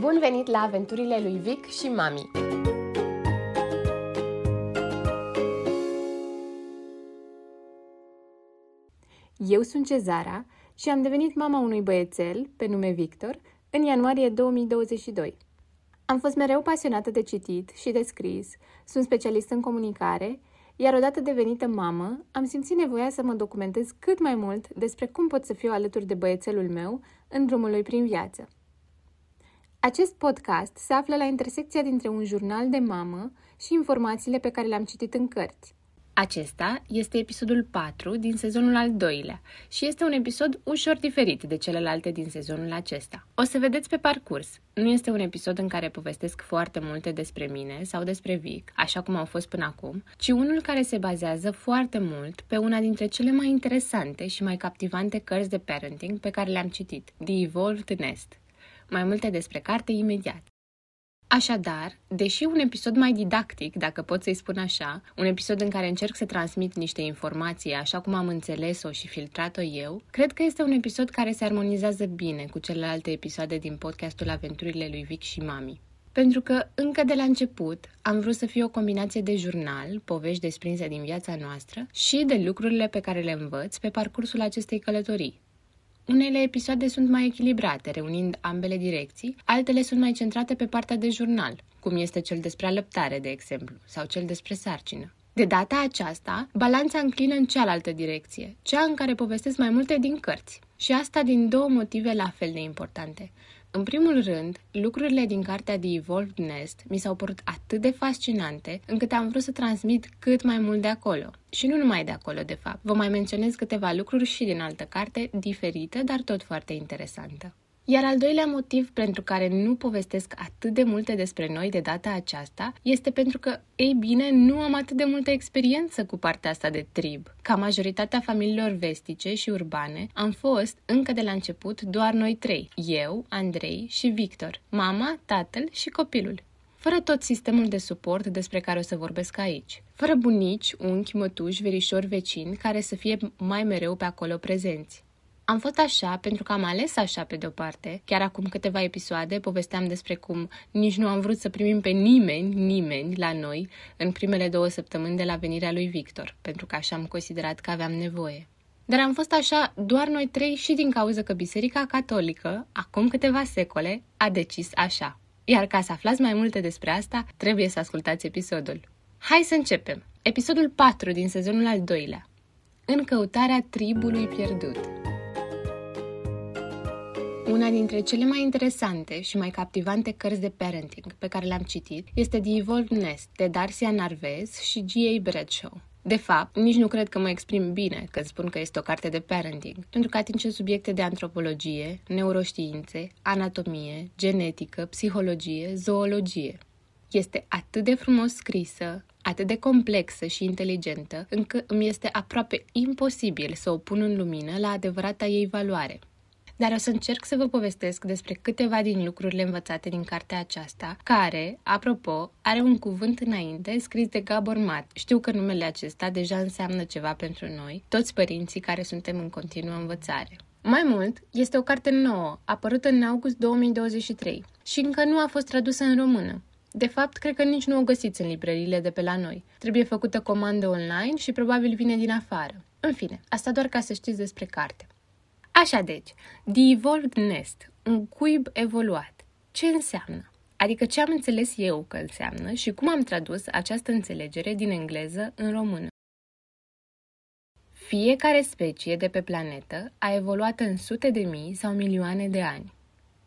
Bun venit la aventurile lui Vic și Mami! Eu sunt Cezara și am devenit mama unui băiețel, pe nume Victor, în ianuarie 2022. Am fost mereu pasionată de citit și de scris, sunt specialist în comunicare, iar odată devenită mamă, am simțit nevoia să mă documentez cât mai mult despre cum pot să fiu alături de băiețelul meu în drumul lui prin viață. Acest podcast se află la intersecția dintre un jurnal de mamă și informațiile pe care le-am citit în cărți. Acesta este episodul 4 din sezonul al doilea și este un episod ușor diferit de celelalte din sezonul acesta. O să vedeți pe parcurs. Nu este un episod în care povestesc foarte multe despre mine sau despre Vic, așa cum au fost până acum, ci unul care se bazează foarte mult pe una dintre cele mai interesante și mai captivante cărți de parenting pe care le-am citit, The Evolved Nest. Mai multe despre carte imediat. Așadar, deși un episod mai didactic, dacă pot să-i spun așa, un episod în care încerc să transmit niște informații așa cum am înțeles-o și filtrat-o eu, cred că este un episod care se armonizează bine cu celelalte episoade din podcastul Aventurile lui Vic și Mami. Pentru că, încă de la început, am vrut să fie o combinație de jurnal, povești desprinse din viața noastră și de lucrurile pe care le învăț pe parcursul acestei călătorii, unele episoade sunt mai echilibrate, reunind ambele direcții, altele sunt mai centrate pe partea de jurnal, cum este cel despre alăptare, de exemplu, sau cel despre sarcină. De data aceasta, balanța înclină în cealaltă direcție, cea în care povestesc mai multe din cărți. Și asta din două motive la fel de importante. În primul rând, lucrurile din cartea The Evolved Nest mi s-au părut atât de fascinante încât am vrut să transmit cât mai mult de acolo. Și nu numai de acolo, de fapt. Vă mai menționez câteva lucruri și din altă carte, diferită, dar tot foarte interesantă. Iar al doilea motiv pentru care nu povestesc atât de multe despre noi de data aceasta este pentru că, ei bine, nu am atât de multă experiență cu partea asta de trib. Ca majoritatea familiilor vestice și urbane, am fost, încă de la început, doar noi trei. Eu, Andrei și Victor, mama, tatăl și copilul fără tot sistemul de suport despre care o să vorbesc aici, fără bunici, unchi, mătuși, verișori, vecini care să fie mai mereu pe acolo prezenți. Am fost așa pentru că am ales așa pe de-o parte. Chiar acum câteva episoade povesteam despre cum nici nu am vrut să primim pe nimeni, nimeni la noi în primele două săptămâni de la venirea lui Victor, pentru că așa am considerat că aveam nevoie. Dar am fost așa doar noi trei și din cauza că Biserica Catolică, acum câteva secole, a decis așa. Iar ca să aflați mai multe despre asta, trebuie să ascultați episodul. Hai să începem! Episodul 4 din sezonul al doilea. În căutarea tribului pierdut. Una dintre cele mai interesante și mai captivante cărți de parenting pe care le-am citit este The Evolved Nest de Darcia Narvez și G.A. Bradshaw. De fapt, nici nu cred că mă exprim bine când spun că este o carte de parenting, pentru că atinge subiecte de antropologie, neuroștiințe, anatomie, genetică, psihologie, zoologie. Este atât de frumos scrisă, atât de complexă și inteligentă, încât îmi este aproape imposibil să o pun în lumină la adevărata ei valoare dar o să încerc să vă povestesc despre câteva din lucrurile învățate din cartea aceasta, care, apropo, are un cuvânt înainte scris de Gabor Mat. Știu că numele acesta deja înseamnă ceva pentru noi, toți părinții care suntem în continuă învățare. Mai mult, este o carte nouă, apărută în august 2023 și încă nu a fost tradusă în română. De fapt, cred că nici nu o găsiți în librăriile de pe la noi. Trebuie făcută comandă online și probabil vine din afară. În fine, asta doar ca să știți despre carte. Așa deci, The Evolved Nest, un cuib evoluat. Ce înseamnă? Adică ce am înțeles eu că înseamnă și cum am tradus această înțelegere din engleză în română. Fiecare specie de pe planetă a evoluat în sute de mii sau milioane de ani.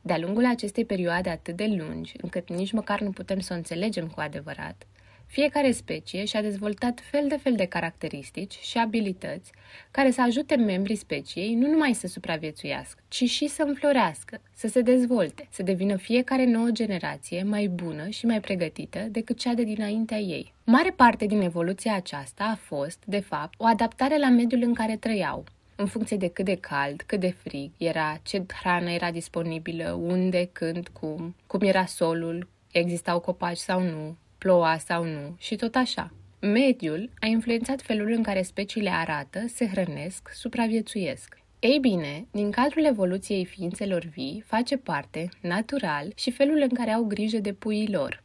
De-a lungul acestei perioade atât de lungi, încât nici măcar nu putem să o înțelegem cu adevărat, fiecare specie și-a dezvoltat fel de fel de caracteristici și abilități care să ajute membrii speciei nu numai să supraviețuiască, ci și să înflorească, să se dezvolte, să devină fiecare nouă generație mai bună și mai pregătită decât cea de dinaintea ei. Mare parte din evoluția aceasta a fost, de fapt, o adaptare la mediul în care trăiau, în funcție de cât de cald, cât de frig era, ce hrană era disponibilă, unde, când, cum, cum era solul, existau copaci sau nu, ploua sau nu și tot așa. Mediul a influențat felul în care speciile arată, se hrănesc, supraviețuiesc. Ei bine, din cadrul evoluției ființelor vii face parte, natural, și felul în care au grijă de puii lor.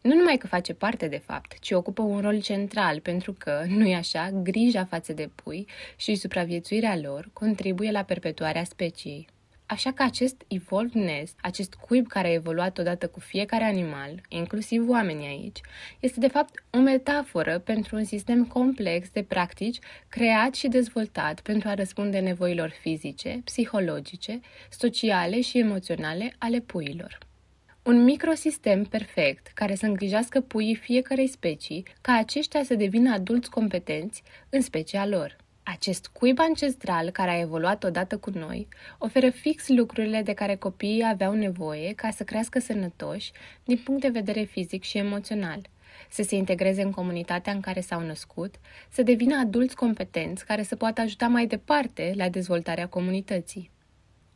Nu numai că face parte de fapt, ci ocupă un rol central pentru că, nu-i așa, grija față de pui și supraviețuirea lor contribuie la perpetuarea speciei. Așa că acest evolved nest, acest cuib care a evoluat odată cu fiecare animal, inclusiv oamenii aici, este de fapt o metaforă pentru un sistem complex de practici creat și dezvoltat pentru a răspunde nevoilor fizice, psihologice, sociale și emoționale ale puilor. Un microsistem perfect care să îngrijească puii fiecarei specii ca aceștia să devină adulți competenți în specia lor. Acest cuib ancestral care a evoluat odată cu noi oferă fix lucrurile de care copiii aveau nevoie ca să crească sănătoși din punct de vedere fizic și emoțional, să se integreze în comunitatea în care s-au născut, să devină adulți competenți care să poată ajuta mai departe la dezvoltarea comunității.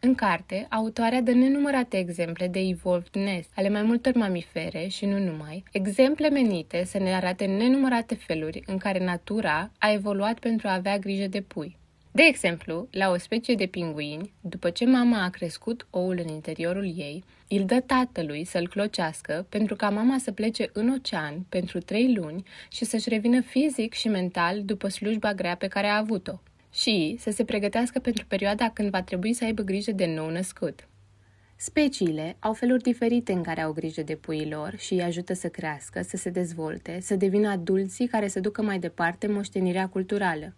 În carte, autoarea dă nenumărate exemple de evolved nest ale mai multor mamifere și nu numai, exemple menite să ne arate nenumărate feluri în care natura a evoluat pentru a avea grijă de pui. De exemplu, la o specie de pinguini, după ce mama a crescut oul în interiorul ei, îl dă tatălui să-l clocească pentru ca mama să plece în ocean pentru trei luni și să-și revină fizic și mental după slujba grea pe care a avut-o și să se pregătească pentru perioada când va trebui să aibă grijă de nou născut. Speciile au feluri diferite în care au grijă de puii lor și îi ajută să crească, să se dezvolte, să devină adulții care să ducă mai departe moștenirea culturală.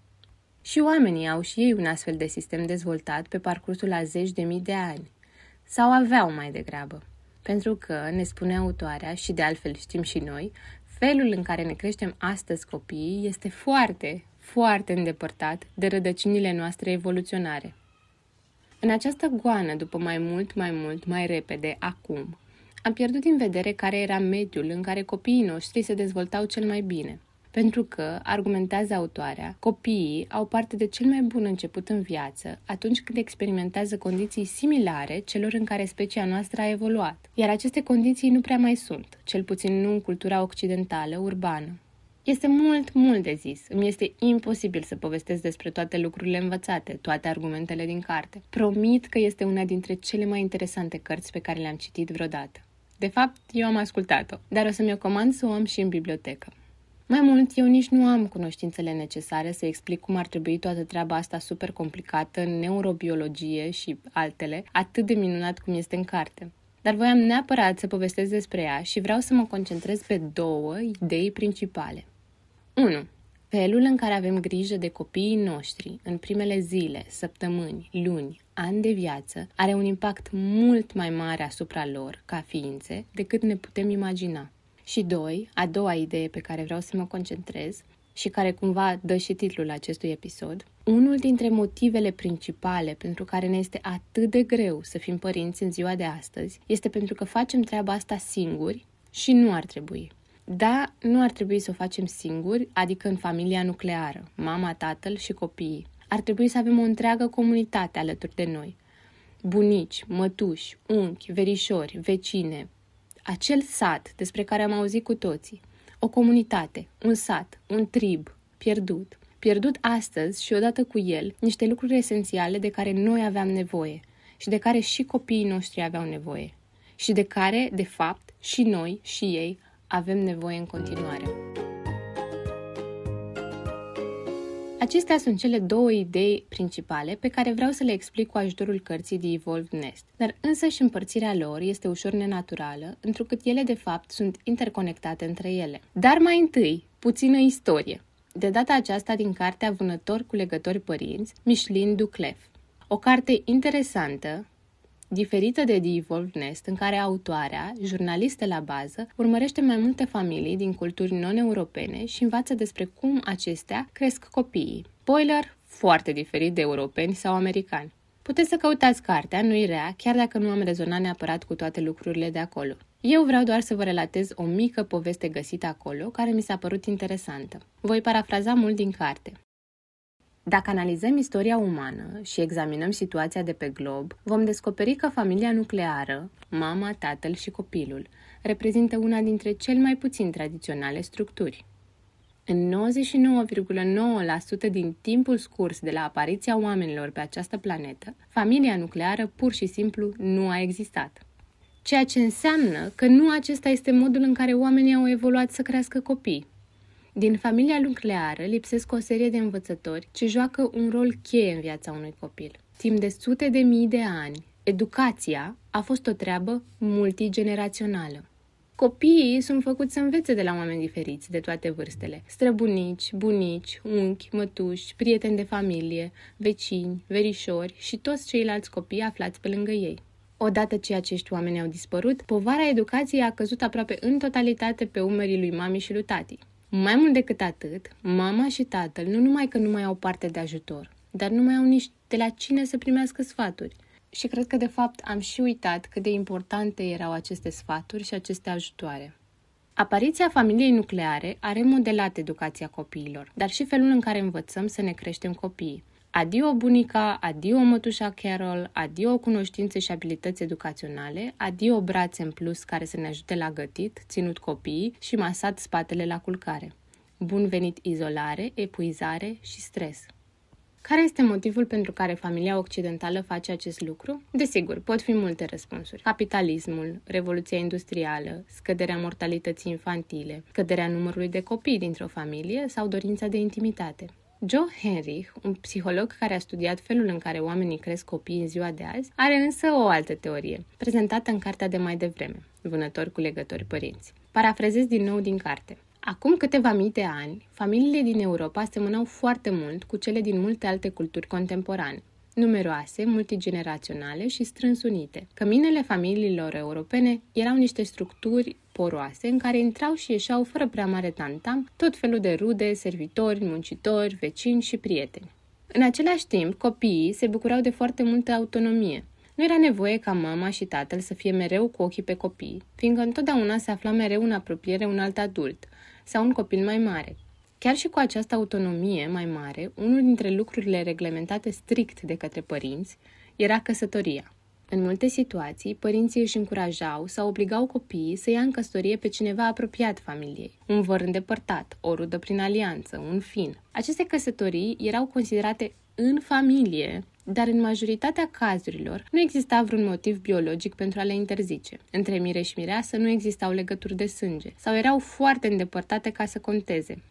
Și oamenii au și ei un astfel de sistem dezvoltat pe parcursul a zeci de mii de ani. Sau aveau mai degrabă. Pentru că, ne spune autoarea, și de altfel știm și noi, felul în care ne creștem astăzi copiii este foarte, foarte îndepărtat de rădăcinile noastre evoluționare. În această goană, după mai mult, mai mult, mai repede, acum, am pierdut din vedere care era mediul în care copiii noștri se dezvoltau cel mai bine. Pentru că, argumentează autoarea, copiii au parte de cel mai bun început în viață atunci când experimentează condiții similare celor în care specia noastră a evoluat. Iar aceste condiții nu prea mai sunt, cel puțin nu în cultura occidentală, urbană. Este mult, mult de zis. Îmi este imposibil să povestesc despre toate lucrurile învățate, toate argumentele din carte. Promit că este una dintre cele mai interesante cărți pe care le-am citit vreodată. De fapt, eu am ascultat-o, dar o să-mi o comand să o am și în bibliotecă. Mai mult, eu nici nu am cunoștințele necesare să explic cum ar trebui toată treaba asta super complicată în neurobiologie și altele, atât de minunat cum este în carte. Dar voiam neapărat să povestesc despre ea și vreau să mă concentrez pe două idei principale. 1. Felul în care avem grijă de copiii noștri în primele zile, săptămâni, luni, ani de viață are un impact mult mai mare asupra lor ca ființe decât ne putem imagina. Și doi, a doua idee pe care vreau să mă concentrez și care cumva dă și titlul acestui episod, unul dintre motivele principale pentru care ne este atât de greu să fim părinți în ziua de astăzi este pentru că facem treaba asta singuri și nu ar trebui. Da, nu ar trebui să o facem singuri, adică în familia nucleară, mama, tatăl și copiii. Ar trebui să avem o întreagă comunitate alături de noi. Bunici, mătuși, unchi, verișori, vecine. Acel sat despre care am auzit cu toții. O comunitate, un sat, un trib, pierdut. Pierdut astăzi și odată cu el niște lucruri esențiale de care noi aveam nevoie și de care și copiii noștri aveau nevoie și de care, de fapt, și noi și ei avem nevoie în continuare. Acestea sunt cele două idei principale pe care vreau să le explic cu ajutorul cărții The Evolved Nest, dar însă și împărțirea lor este ușor nenaturală, întrucât ele de fapt sunt interconectate între ele. Dar mai întâi, puțină istorie. De data aceasta din cartea Vânător cu legători părinți, Micheline Duclef. O carte interesantă, diferită de The Evolved Nest, în care autoarea, jurnalistă la bază, urmărește mai multe familii din culturi non-europene și învață despre cum acestea cresc copiii. Spoiler, foarte diferit de europeni sau americani. Puteți să căutați cartea, nu-i rea, chiar dacă nu am rezonat neapărat cu toate lucrurile de acolo. Eu vreau doar să vă relatez o mică poveste găsită acolo, care mi s-a părut interesantă. Voi parafraza mult din carte. Dacă analizăm istoria umană și examinăm situația de pe glob, vom descoperi că familia nucleară, mama, tatăl și copilul, reprezintă una dintre cel mai puțin tradiționale structuri. În 99,9% din timpul scurs de la apariția oamenilor pe această planetă, familia nucleară pur și simplu nu a existat. Ceea ce înseamnă că nu acesta este modul în care oamenii au evoluat să crească copii. Din familia nucleară lipsesc o serie de învățători ce joacă un rol cheie în viața unui copil. Timp de sute de mii de ani, educația a fost o treabă multigenerațională. Copiii sunt făcuți să învețe de la oameni diferiți, de toate vârstele. Străbunici, bunici, unchi, mătuși, prieteni de familie, vecini, verișori și toți ceilalți copii aflați pe lângă ei. Odată ce acești oameni au dispărut, povara educației a căzut aproape în totalitate pe umerii lui mami și lui tati. Mai mult decât atât, mama și tatăl nu numai că nu mai au parte de ajutor, dar nu mai au nici de la cine să primească sfaturi. Și cred că, de fapt, am și uitat cât de importante erau aceste sfaturi și aceste ajutoare. Apariția familiei nucleare a remodelat educația copiilor, dar și felul în care învățăm să ne creștem copiii. Adio bunica, adio mătușa Carol, adio cunoștințe și abilități educaționale, adio brațe în plus care să ne ajute la gătit, ținut copiii și masat spatele la culcare. Bun venit izolare, epuizare și stres. Care este motivul pentru care familia occidentală face acest lucru? Desigur, pot fi multe răspunsuri. Capitalismul, revoluția industrială, scăderea mortalității infantile, scăderea numărului de copii dintr-o familie sau dorința de intimitate. Joe Henrich, un psiholog care a studiat felul în care oamenii cresc copii în ziua de azi, are însă o altă teorie, prezentată în cartea de mai devreme, Vânători cu legători părinți. Parafrazez din nou din carte. Acum câteva mii de ani, familiile din Europa semănau foarte mult cu cele din multe alte culturi contemporane, numeroase, multigeneraționale și strâns unite. Căminele familiilor europene erau niște structuri poroase în care intrau și ieșeau fără prea mare tantam tot felul de rude, servitori, muncitori, vecini și prieteni. În același timp, copiii se bucurau de foarte multă autonomie. Nu era nevoie ca mama și tatăl să fie mereu cu ochii pe copii, fiindcă întotdeauna se afla mereu în apropiere un alt adult sau un copil mai mare. Chiar și cu această autonomie mai mare, unul dintre lucrurile reglementate strict de către părinți era căsătoria. În multe situații, părinții își încurajau sau obligau copiii să ia în căsătorie pe cineva apropiat familiei, un văr îndepărtat, o rudă prin alianță, un fin. Aceste căsătorii erau considerate în familie, dar în majoritatea cazurilor nu exista vreun motiv biologic pentru a le interzice. Între mire și mireasă nu existau legături de sânge sau erau foarte îndepărtate ca să conteze.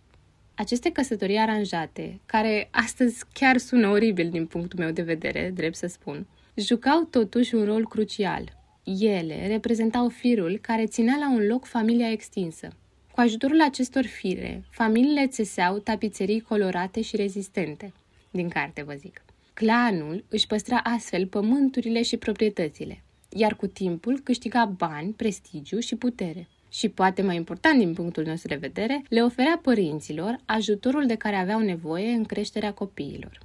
Aceste căsătorii aranjate, care astăzi chiar sună oribil din punctul meu de vedere, drept să spun, jucau totuși un rol crucial. Ele reprezentau firul care ținea la un loc familia extinsă. Cu ajutorul acestor fire, familiile țeseau tapiserii colorate și rezistente. Din carte, vă zic. Clanul își păstra astfel pământurile și proprietățile, iar cu timpul câștiga bani, prestigiu și putere. Și poate mai important din punctul nostru de vedere, le oferea părinților ajutorul de care aveau nevoie în creșterea copiilor.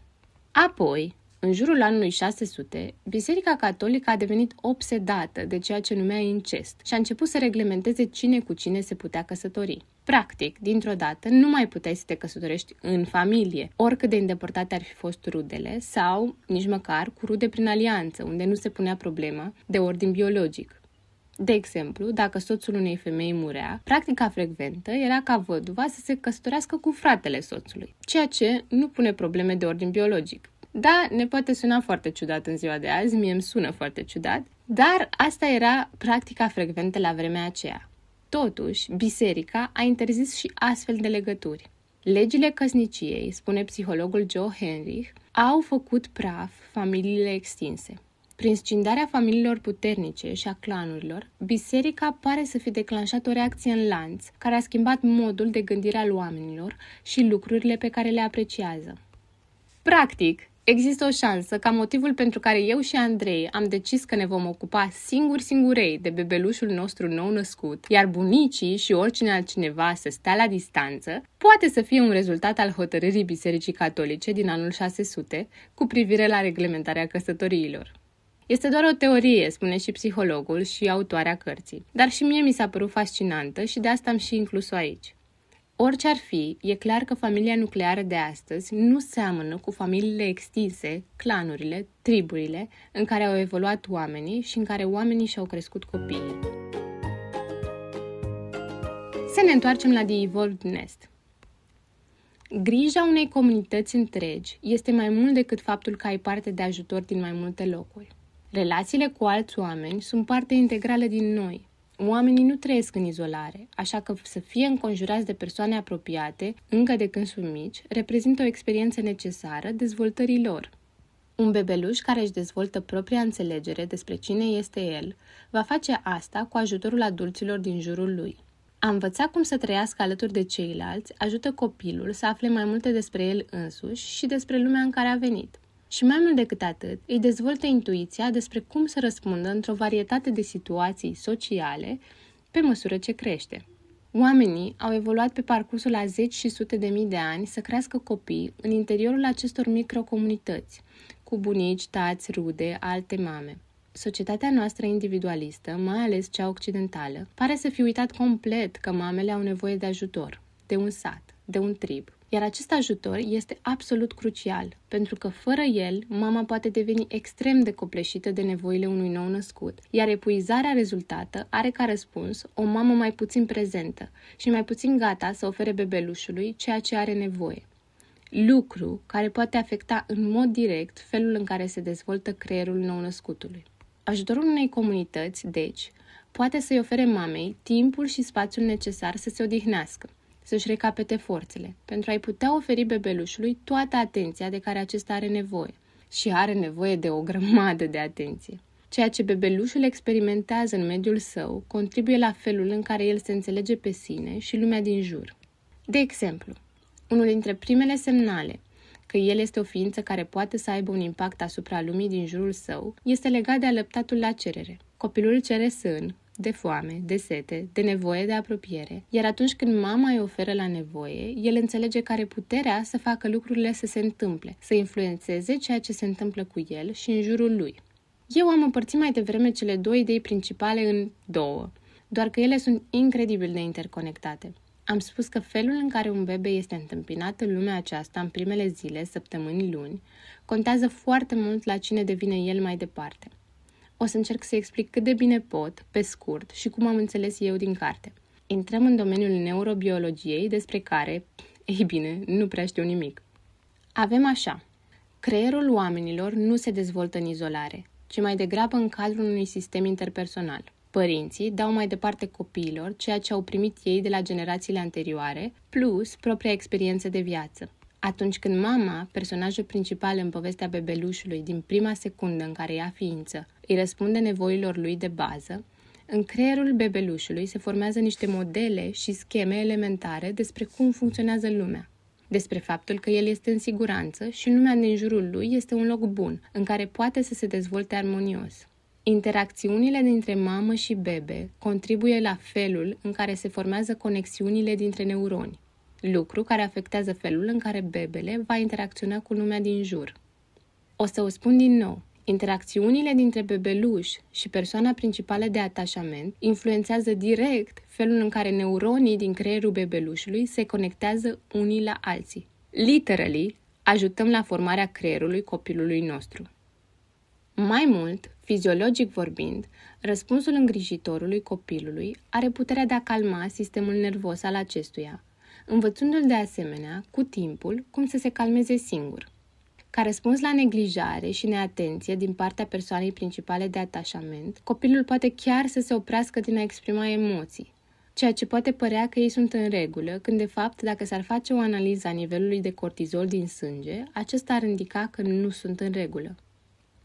Apoi, în jurul anului 600, Biserica Catolică a devenit obsedată de ceea ce numea incest și a început să reglementeze cine cu cine se putea căsători. Practic, dintr-o dată, nu mai puteai să te căsătorești în familie, oricât de îndepărtate ar fi fost rudele, sau nici măcar cu rude prin alianță, unde nu se punea problema de ordin biologic. De exemplu, dacă soțul unei femei murea, practica frecventă era ca văduva să se căsătorească cu fratele soțului, ceea ce nu pune probleme de ordin biologic. Da, ne poate suna foarte ciudat în ziua de azi, mie îmi sună foarte ciudat, dar asta era practica frecventă la vremea aceea. Totuși, biserica a interzis și astfel de legături. Legile căsniciei, spune psihologul Joe Henrich, au făcut praf familiile extinse. Prin scindarea familiilor puternice și a clanurilor, biserica pare să fi declanșat o reacție în lanț care a schimbat modul de gândire al oamenilor și lucrurile pe care le apreciază. Practic, Există o șansă ca motivul pentru care eu și Andrei am decis că ne vom ocupa singur singurei de bebelușul nostru nou născut, iar bunicii și oricine altcineva să stea la distanță, poate să fie un rezultat al hotărârii Bisericii Catolice din anul 600 cu privire la reglementarea căsătoriilor. Este doar o teorie, spune și psihologul și autoarea cărții, dar și mie mi s-a părut fascinantă și de asta am și inclus-o aici. Orice ar fi, e clar că familia nucleară de astăzi nu seamănă cu familiile extinse, clanurile, triburile, în care au evoluat oamenii și în care oamenii și-au crescut copiii. Să ne întoarcem la The Evolved Nest. Grija unei comunități întregi este mai mult decât faptul că ai parte de ajutor din mai multe locuri. Relațiile cu alți oameni sunt parte integrală din noi. Oamenii nu trăiesc în izolare, așa că să fie înconjurați de persoane apropiate, încă de când sunt mici, reprezintă o experiență necesară dezvoltării lor. Un bebeluș care își dezvoltă propria înțelegere despre cine este el, va face asta cu ajutorul adulților din jurul lui. A învăța cum să trăiască alături de ceilalți ajută copilul să afle mai multe despre el însuși și despre lumea în care a venit. Și mai mult decât atât, îi dezvoltă intuiția despre cum să răspundă într-o varietate de situații sociale pe măsură ce crește. Oamenii au evoluat pe parcursul a zeci și sute de mii de ani să crească copii în interiorul acestor microcomunități, cu bunici, tați, rude, alte mame. Societatea noastră individualistă, mai ales cea occidentală, pare să fi uitat complet că mamele au nevoie de ajutor, de un sat, de un trib. Iar acest ajutor este absolut crucial, pentru că fără el, mama poate deveni extrem de copleșită de nevoile unui nou născut, iar epuizarea rezultată are ca răspuns o mamă mai puțin prezentă și mai puțin gata să ofere bebelușului ceea ce are nevoie lucru care poate afecta în mod direct felul în care se dezvoltă creierul nou-născutului. Ajutorul unei comunități, deci, poate să-i ofere mamei timpul și spațiul necesar să se odihnească, să-și recapete forțele, pentru a-i putea oferi bebelușului toată atenția de care acesta are nevoie. Și are nevoie de o grămadă de atenție. Ceea ce bebelușul experimentează în mediul său contribuie la felul în care el se înțelege pe sine și lumea din jur. De exemplu, unul dintre primele semnale că el este o ființă care poate să aibă un impact asupra lumii din jurul său este legat de alăptatul la cerere. Copilul cere sân, de foame, de sete, de nevoie de apropiere, iar atunci când mama îi oferă la nevoie, el înțelege că are puterea să facă lucrurile să se întâmple, să influențeze ceea ce se întâmplă cu el și în jurul lui. Eu am împărțit mai devreme cele două idei principale în două, doar că ele sunt incredibil de interconectate. Am spus că felul în care un bebe este întâmpinat în lumea aceasta în primele zile, săptămâni, luni, contează foarte mult la cine devine el mai departe. O să încerc să explic cât de bine pot, pe scurt, și cum am înțeles eu din carte. Intrăm în domeniul neurobiologiei, despre care, ei bine, nu prea știu nimic. Avem așa. Creierul oamenilor nu se dezvoltă în izolare, ci mai degrabă în cadrul unui sistem interpersonal. Părinții dau mai departe copiilor ceea ce au primit ei de la generațiile anterioare, plus propria experiență de viață. Atunci când mama, personajul principal în povestea bebelușului din prima secundă în care ia ființă, îi răspunde nevoilor lui de bază, în creierul bebelușului se formează niște modele și scheme elementare despre cum funcționează lumea. Despre faptul că el este în siguranță și lumea din jurul lui este un loc bun, în care poate să se dezvolte armonios. Interacțiunile dintre mamă și bebe contribuie la felul în care se formează conexiunile dintre neuroni, lucru care afectează felul în care bebele va interacționa cu lumea din jur. O să o spun din nou. Interacțiunile dintre bebeluș și persoana principală de atașament influențează direct felul în care neuronii din creierul bebelușului se conectează unii la alții. Literally, ajutăm la formarea creierului copilului nostru. Mai mult, fiziologic vorbind, răspunsul îngrijitorului copilului are puterea de a calma sistemul nervos al acestuia, învățându-l de asemenea, cu timpul, cum să se calmeze singur. Ca răspuns la neglijare și neatenție din partea persoanei principale de atașament, copilul poate chiar să se oprească din a exprima emoții, ceea ce poate părea că ei sunt în regulă, când de fapt, dacă s-ar face o analiză a nivelului de cortizol din sânge, acesta ar indica că nu sunt în regulă.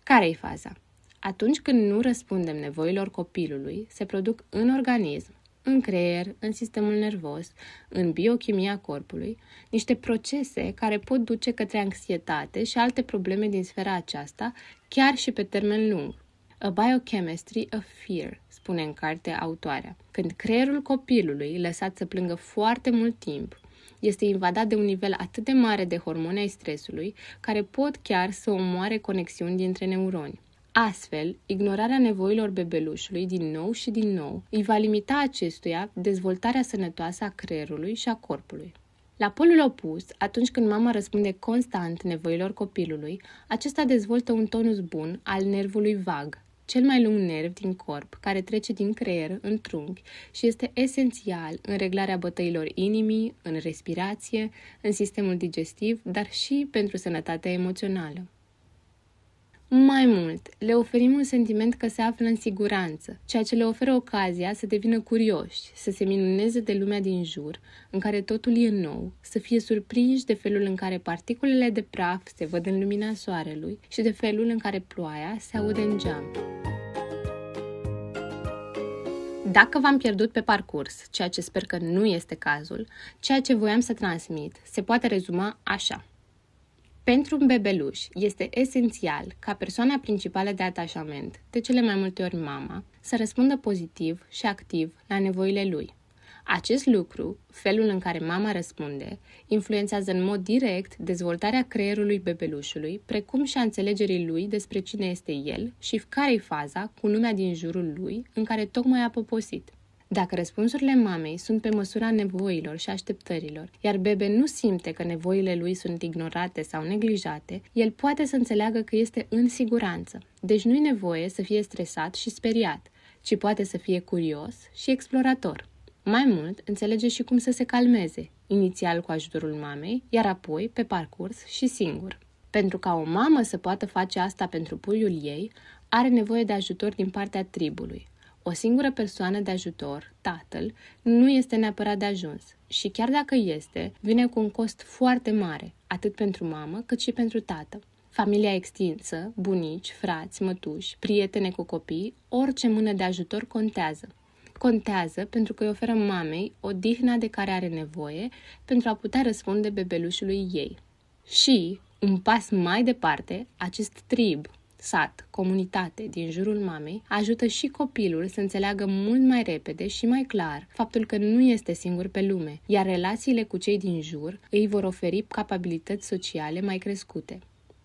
Care e faza? Atunci când nu răspundem nevoilor copilului, se produc în organism, în creier, în sistemul nervos, în biochimia corpului, niște procese care pot duce către anxietate și alte probleme din sfera aceasta, chiar și pe termen lung. A Biochemistry of Fear, spune în carte autoarea. Când creierul copilului, lăsat să plângă foarte mult timp, este invadat de un nivel atât de mare de hormoni ai stresului, care pot chiar să omoare conexiuni dintre neuroni. Astfel, ignorarea nevoilor bebelușului din nou și din nou îi va limita acestuia dezvoltarea sănătoasă a creierului și a corpului. La polul opus, atunci când mama răspunde constant nevoilor copilului, acesta dezvoltă un tonus bun al nervului vag, cel mai lung nerv din corp, care trece din creier în trunchi și este esențial în reglarea bătăilor inimii, în respirație, în sistemul digestiv, dar și pentru sănătatea emoțională. Mai mult, le oferim un sentiment că se află în siguranță, ceea ce le oferă ocazia să devină curioși, să se minuneze de lumea din jur, în care totul e nou, să fie surprinși de felul în care particulele de praf se văd în lumina soarelui și de felul în care ploaia se aude în geam. Dacă v-am pierdut pe parcurs, ceea ce sper că nu este cazul, ceea ce voiam să transmit se poate rezuma așa – pentru un bebeluș este esențial ca persoana principală de atașament, de cele mai multe ori mama, să răspundă pozitiv și activ la nevoile lui. Acest lucru, felul în care mama răspunde, influențează în mod direct dezvoltarea creierului bebelușului, precum și a înțelegerii lui despre cine este el și care-i faza cu lumea din jurul lui în care tocmai a poposit. Dacă răspunsurile mamei sunt pe măsura nevoilor și așteptărilor, iar bebe nu simte că nevoile lui sunt ignorate sau neglijate, el poate să înțeleagă că este în siguranță. Deci nu-i nevoie să fie stresat și speriat, ci poate să fie curios și explorator. Mai mult, înțelege și cum să se calmeze, inițial cu ajutorul mamei, iar apoi, pe parcurs și singur. Pentru ca o mamă să poată face asta pentru puiul ei, are nevoie de ajutor din partea tribului, o singură persoană de ajutor, tatăl, nu este neapărat de ajuns și chiar dacă este, vine cu un cost foarte mare, atât pentru mamă cât și pentru tată. Familia extinsă, bunici, frați, mătuși, prietene cu copii, orice mână de ajutor contează. Contează pentru că îi oferă mamei o dihna de care are nevoie pentru a putea răspunde bebelușului ei. Și, un pas mai departe, acest trib, sat, comunitate din jurul mamei ajută și copilul să înțeleagă mult mai repede și mai clar faptul că nu este singur pe lume, iar relațiile cu cei din jur îi vor oferi capabilități sociale mai crescute,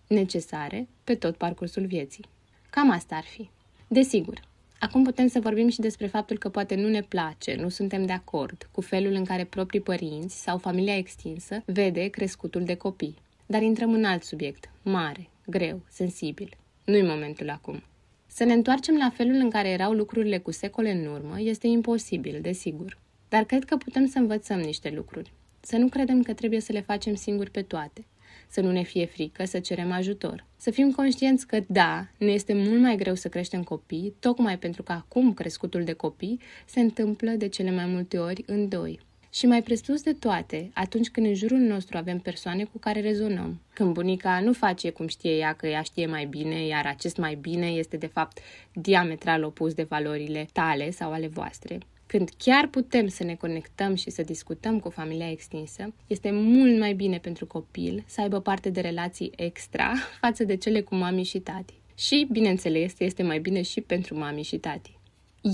necesare pe tot parcursul vieții. Cam asta ar fi. Desigur, Acum putem să vorbim și despre faptul că poate nu ne place, nu suntem de acord cu felul în care proprii părinți sau familia extinsă vede crescutul de copii. Dar intrăm în alt subiect, mare, greu, sensibil, nu-i momentul acum. Să ne întoarcem la felul în care erau lucrurile cu secole în urmă este imposibil, desigur. Dar cred că putem să învățăm niște lucruri. Să nu credem că trebuie să le facem singuri pe toate. Să nu ne fie frică să cerem ajutor. Să fim conștienți că, da, ne este mult mai greu să creștem copii, tocmai pentru că acum crescutul de copii se întâmplă de cele mai multe ori în doi. Și mai presus de toate, atunci când în jurul nostru avem persoane cu care rezonăm. Când bunica nu face cum știe ea că ea știe mai bine, iar acest mai bine este de fapt diametral opus de valorile tale sau ale voastre. Când chiar putem să ne conectăm și să discutăm cu familia extinsă, este mult mai bine pentru copil să aibă parte de relații extra față de cele cu mami și tati. Și, bineînțeles, este mai bine și pentru mami și tati.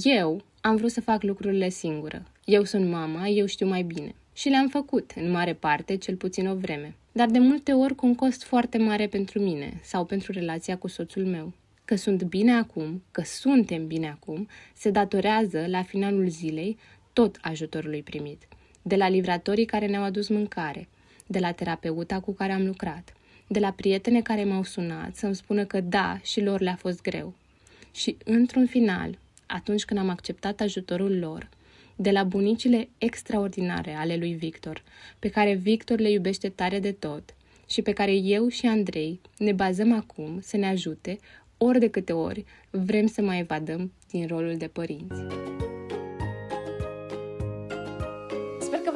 Eu am vrut să fac lucrurile singură. Eu sunt mama, eu știu mai bine. Și le-am făcut, în mare parte, cel puțin o vreme. Dar de multe ori cu un cost foarte mare pentru mine sau pentru relația cu soțul meu. Că sunt bine acum, că suntem bine acum, se datorează, la finalul zilei, tot ajutorului primit. De la livratorii care ne-au adus mâncare, de la terapeuta cu care am lucrat, de la prietene care m-au sunat să-mi spună că da, și lor le-a fost greu. Și, într-un final, atunci când am acceptat ajutorul lor, de la bunicile extraordinare ale lui Victor, pe care Victor le iubește tare de tot și pe care eu și Andrei ne bazăm acum să ne ajute ori de câte ori vrem să mai evadăm din rolul de părinți.